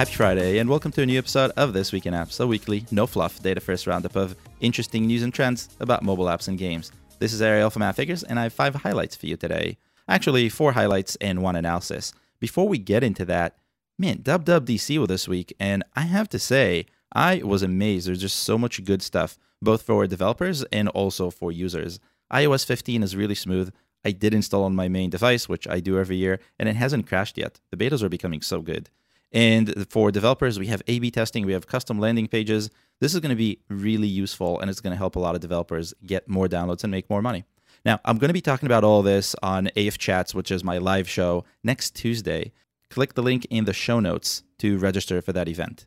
Happy Friday, and welcome to a new episode of This Week in Apps, a weekly, no fluff, data first roundup of interesting news and trends about mobile apps and games. This is Ariel from AppFigures, and I have five highlights for you today. Actually, four highlights and one analysis. Before we get into that, man, WWDC was this week, and I have to say, I was amazed. There's just so much good stuff, both for developers and also for users. iOS 15 is really smooth. I did install on my main device, which I do every year, and it hasn't crashed yet. The betas are becoming so good. And for developers, we have A B testing, we have custom landing pages. This is going to be really useful and it's going to help a lot of developers get more downloads and make more money. Now, I'm going to be talking about all this on AF Chats, which is my live show next Tuesday. Click the link in the show notes to register for that event.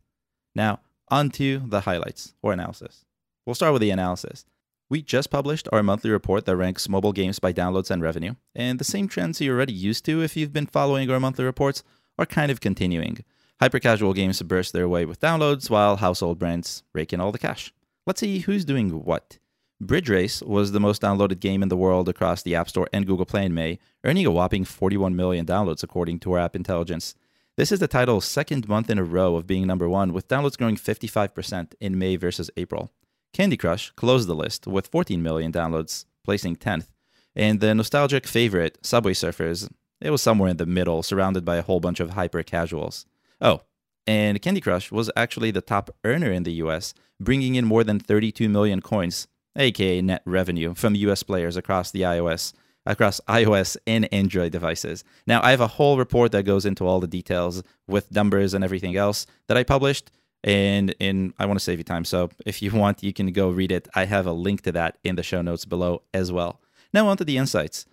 Now, on to the highlights or analysis. We'll start with the analysis. We just published our monthly report that ranks mobile games by downloads and revenue, and the same trends you're already used to if you've been following our monthly reports are kind of continuing. Hyper casual games burst their way with downloads, while household brands rake in all the cash. Let's see who's doing what. Bridge Race was the most downloaded game in the world across the App Store and Google Play in May, earning a whopping 41 million downloads according to our App Intelligence. This is the title's second month in a row of being number one, with downloads growing 55% in May versus April. Candy Crush closed the list with 14 million downloads, placing 10th. And the nostalgic favorite, Subway Surfers, it was somewhere in the middle, surrounded by a whole bunch of hyper casuals. Oh, and Candy Crush was actually the top earner in the US, bringing in more than 32 million coins, aka net revenue, from US players across the iOS across iOS and Android devices. Now, I have a whole report that goes into all the details with numbers and everything else that I published. And in I want to save you time, so if you want, you can go read it. I have a link to that in the show notes below as well. Now on to the insights.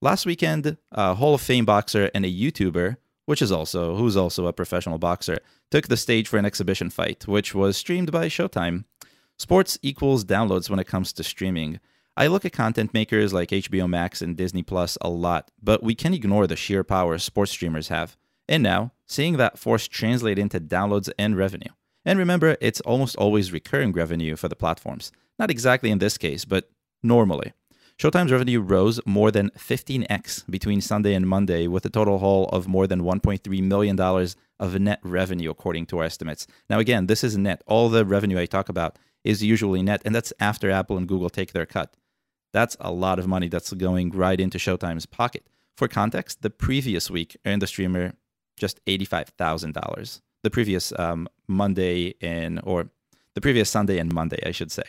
Last weekend, a Hall of Fame boxer and a YouTuber which is also who's also a professional boxer, took the stage for an exhibition fight, which was streamed by Showtime. Sports equals downloads when it comes to streaming. I look at content makers like HBO Max and Disney Plus a lot, but we can ignore the sheer power sports streamers have. And now, seeing that force translate into downloads and revenue. And remember, it's almost always recurring revenue for the platforms. Not exactly in this case, but normally. Showtime's revenue rose more than 15x between Sunday and Monday, with a total haul of more than $1.3 million of net revenue, according to our estimates. Now, again, this is net. All the revenue I talk about is usually net, and that's after Apple and Google take their cut. That's a lot of money that's going right into Showtime's pocket. For context, the previous week earned the streamer just $85,000. The previous um, Monday and, or the previous Sunday and Monday, I should say.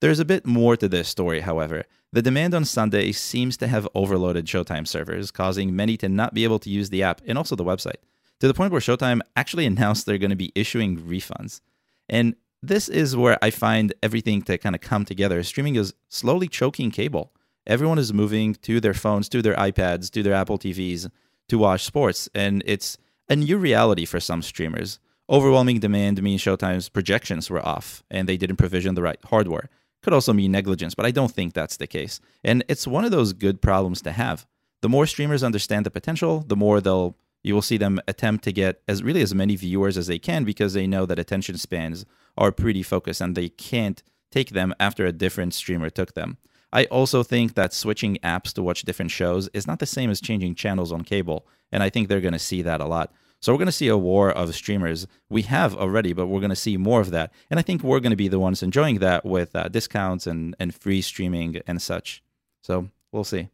There's a bit more to this story, however. The demand on Sunday seems to have overloaded Showtime servers, causing many to not be able to use the app and also the website, to the point where Showtime actually announced they're going to be issuing refunds. And this is where I find everything to kind of come together. Streaming is slowly choking cable. Everyone is moving to their phones, to their iPads, to their Apple TVs to watch sports, and it's a new reality for some streamers. Overwhelming demand means Showtime's projections were off, and they didn't provision the right hardware. Could also mean negligence, but I don't think that's the case. And it's one of those good problems to have. The more streamers understand the potential, the more they'll you will see them attempt to get as really as many viewers as they can because they know that attention spans are pretty focused and they can't take them after a different streamer took them. I also think that switching apps to watch different shows is not the same as changing channels on cable, and I think they're going to see that a lot. So we're going to see a war of streamers. We have already, but we're going to see more of that. And I think we're going to be the ones enjoying that with uh, discounts and, and free streaming and such. So we'll see.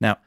Now,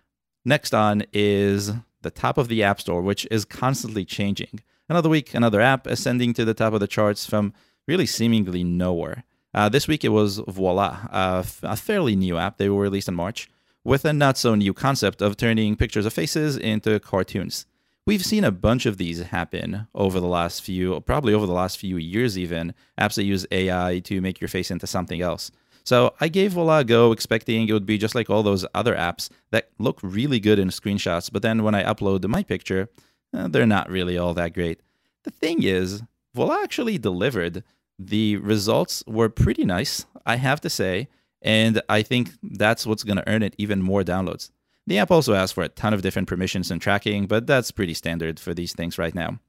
next on is the top of the App Store, which is constantly changing. Another week, another app ascending to the top of the charts from really seemingly nowhere. Uh, this week it was Voila, a fairly new app. They were released in March with a not so new concept of turning pictures of faces into cartoons. We've seen a bunch of these happen over the last few, probably over the last few years, even apps that use AI to make your face into something else. So I gave Voila a go, expecting it would be just like all those other apps that look really good in screenshots, but then when I upload my picture, eh, they're not really all that great. The thing is, Voila actually delivered. The results were pretty nice, I have to say, and I think that's what's going to earn it even more downloads. The app also asks for a ton of different permissions and tracking, but that's pretty standard for these things right now.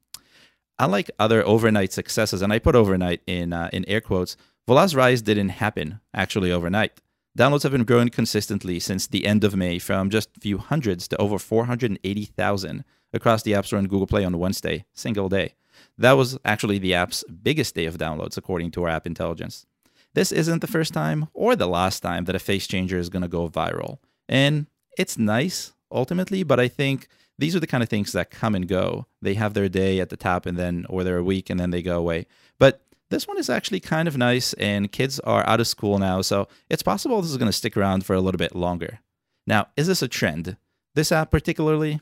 Unlike other overnight successes, and I put overnight in uh, in air quotes, Voilà's rise didn't happen actually overnight. Downloads have been growing consistently since the end of May, from just a few hundreds to over 480,000 across the App Store and Google Play on Wednesday, single day. that was actually the app's biggest day of downloads, according to our app intelligence. This isn't the first time or the last time that a face changer is going to go viral. And it's nice ultimately, but I think these are the kind of things that come and go. They have their day at the top and then, or they're a week and then they go away. But this one is actually kind of nice, and kids are out of school now, so it's possible this is going to stick around for a little bit longer. Now, is this a trend? This app particularly?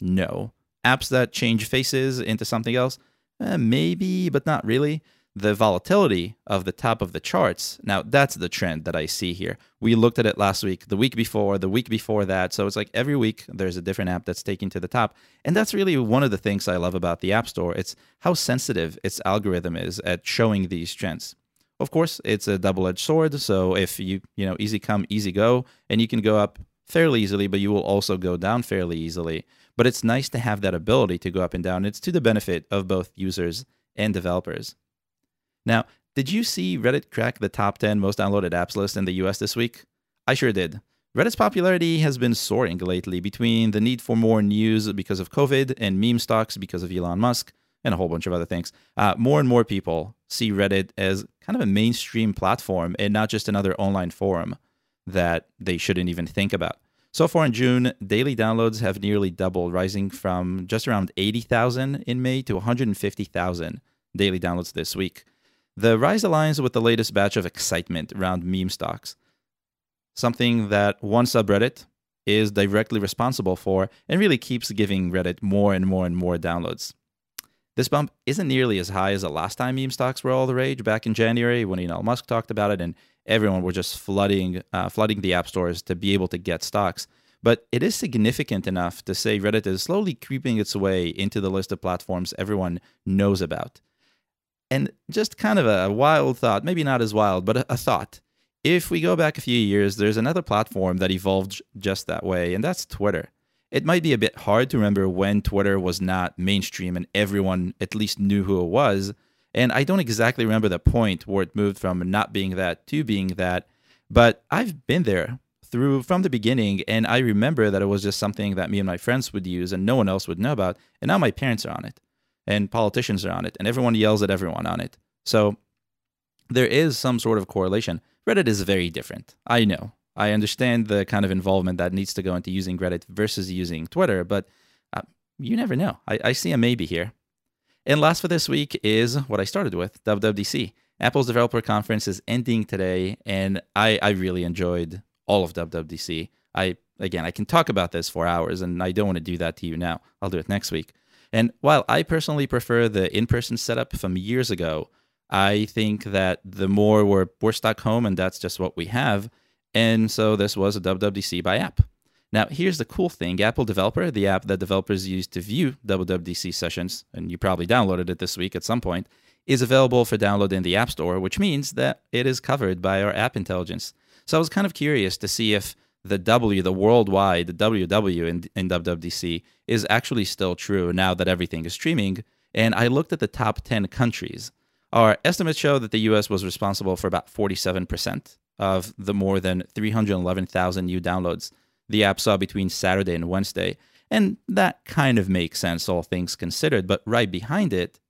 No. Apps that change faces into something else? Eh, maybe, but not really the volatility of the top of the charts. Now, that's the trend that I see here. We looked at it last week, the week before, the week before that. So it's like every week there's a different app that's taking to the top. And that's really one of the things I love about the App Store. It's how sensitive its algorithm is at showing these trends. Of course, it's a double-edged sword, so if you, you know, easy come, easy go, and you can go up fairly easily, but you will also go down fairly easily. But it's nice to have that ability to go up and down. It's to the benefit of both users and developers. Now, did you see Reddit crack the top 10 most downloaded apps list in the US this week? I sure did. Reddit's popularity has been soaring lately between the need for more news because of COVID and meme stocks because of Elon Musk and a whole bunch of other things. Uh, more and more people see Reddit as kind of a mainstream platform and not just another online forum that they shouldn't even think about. So far in June, daily downloads have nearly doubled, rising from just around 80,000 in May to 150,000 daily downloads this week. The rise aligns with the latest batch of excitement around meme stocks, something that one subreddit is directly responsible for and really keeps giving Reddit more and more and more downloads. This bump isn't nearly as high as the last time meme stocks were all the rage back in January when Elon Musk talked about it and everyone were just flooding uh, flooding the app stores to be able to get stocks. But it is significant enough to say Reddit is slowly creeping its way into the list of platforms everyone knows about. And just kind of a wild thought, maybe not as wild, but a, a thought. If we go back a few years, there's another platform that evolved just that way, and that's Twitter. It might be a bit hard to remember when Twitter was not mainstream and everyone at least knew who it was. And I don't exactly remember the point where it moved from not being that to being that, but I've been there through from the beginning and I remember that it was just something that me and my friends would use and no one else would know about. And now my parents are on it and politicians are on it, and everyone yells at everyone on it. So there is some sort of correlation. Reddit is very different. I know. I understand the kind of involvement that needs to go into using Reddit versus using Twitter, but uh, you never know. I, I see a maybe here. And last for this week is what I started with WWDC. Apple's developer conference is ending today, and I, I really enjoyed all of WWDC. I again, I can talk about this for hours, and I don't want to do that to you now. I'll do it next week. And while I personally prefer the in person setup from years ago, I think that the more we're, we're stuck home and that's just what we have. And so this was a WWDC by app. Now, here's the cool thing Apple Developer, the app that developers use to view WWDC sessions, and you probably downloaded it this week at some point, is available for download in the App Store, which means that it is covered by our app intelligence. So I was kind of curious to see if the W, the worldwide, the WW in, in WWDC is actually still true now that everything is streaming. And I looked at the top 10 countries. Our estimates show that the US was responsible for about 47% of the more than 311,000 new downloads the app saw between Saturday and Wednesday. And that kind of makes sense, all things considered. But right behind it,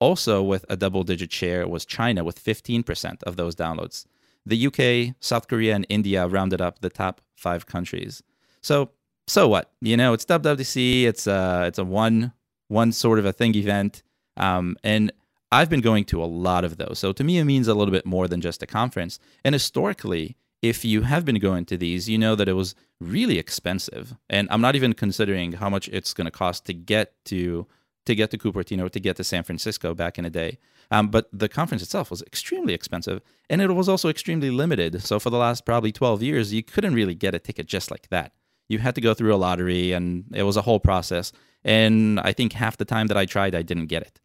also with a double digit share, was China with 15% of those downloads. The UK, South Korea, and India rounded up the top five countries. So so what? You know, it's WWDC. It's a it's a one one sort of a thing event, um, and I've been going to a lot of those. So to me, it means a little bit more than just a conference. And historically, if you have been going to these, you know that it was really expensive. And I'm not even considering how much it's going to cost to get to to get to Cupertino, to get to San Francisco back in a day. Um, but the conference itself was extremely expensive, and it was also extremely limited. So for the last probably 12 years, you couldn't really get a ticket just like that. You had to go through a lottery, and it was a whole process. And I think half the time that I tried, I didn't get it.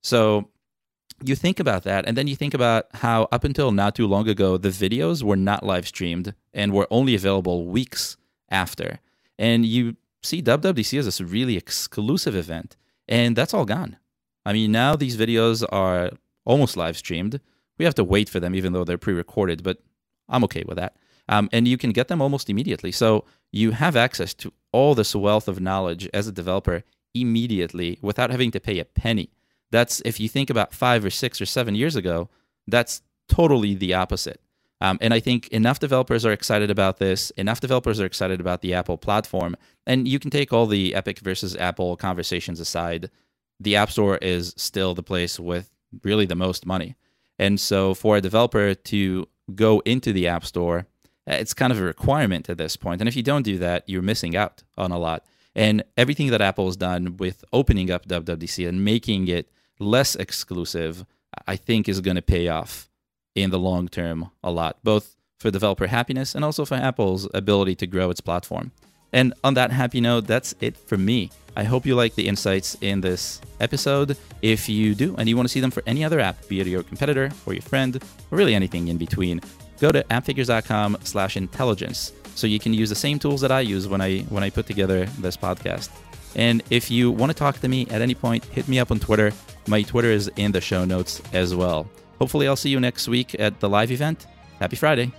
So you think about that, and then you think about how up until not too long ago, the videos were not live streamed and were only available weeks after. And you see WWDC as this really exclusive event, and that's all gone. I mean, now these videos are almost live streamed. We have to wait for them, even though they're pre recorded, but I'm okay with that. Um, and you can get them almost immediately. So you have access to all this wealth of knowledge as a developer immediately without having to pay a penny. That's if you think about five or six or seven years ago, that's totally the opposite. Um, and I think enough developers are excited about this. Enough developers are excited about the Apple platform. And you can take all the Epic versus Apple conversations aside. The App Store is still the place with really the most money. And so for a developer to go into the App Store, it's kind of a requirement at this point. And if you don't do that, you're missing out on a lot. And everything that Apple has done with opening up WWDC and making it less exclusive, I think is going to pay off in the long term a lot, both for developer happiness and also for Apple's ability to grow its platform. And on that happy note, that's it from me. I hope you like the insights in this episode. If you do and you want to see them for any other app, be it your competitor or your friend, or really anything in between, go to appfigures.com slash intelligence so you can use the same tools that I use when I when I put together this podcast. And if you want to talk to me at any point, hit me up on Twitter. My Twitter is in the show notes as well. Hopefully I'll see you next week at the live event. Happy Friday.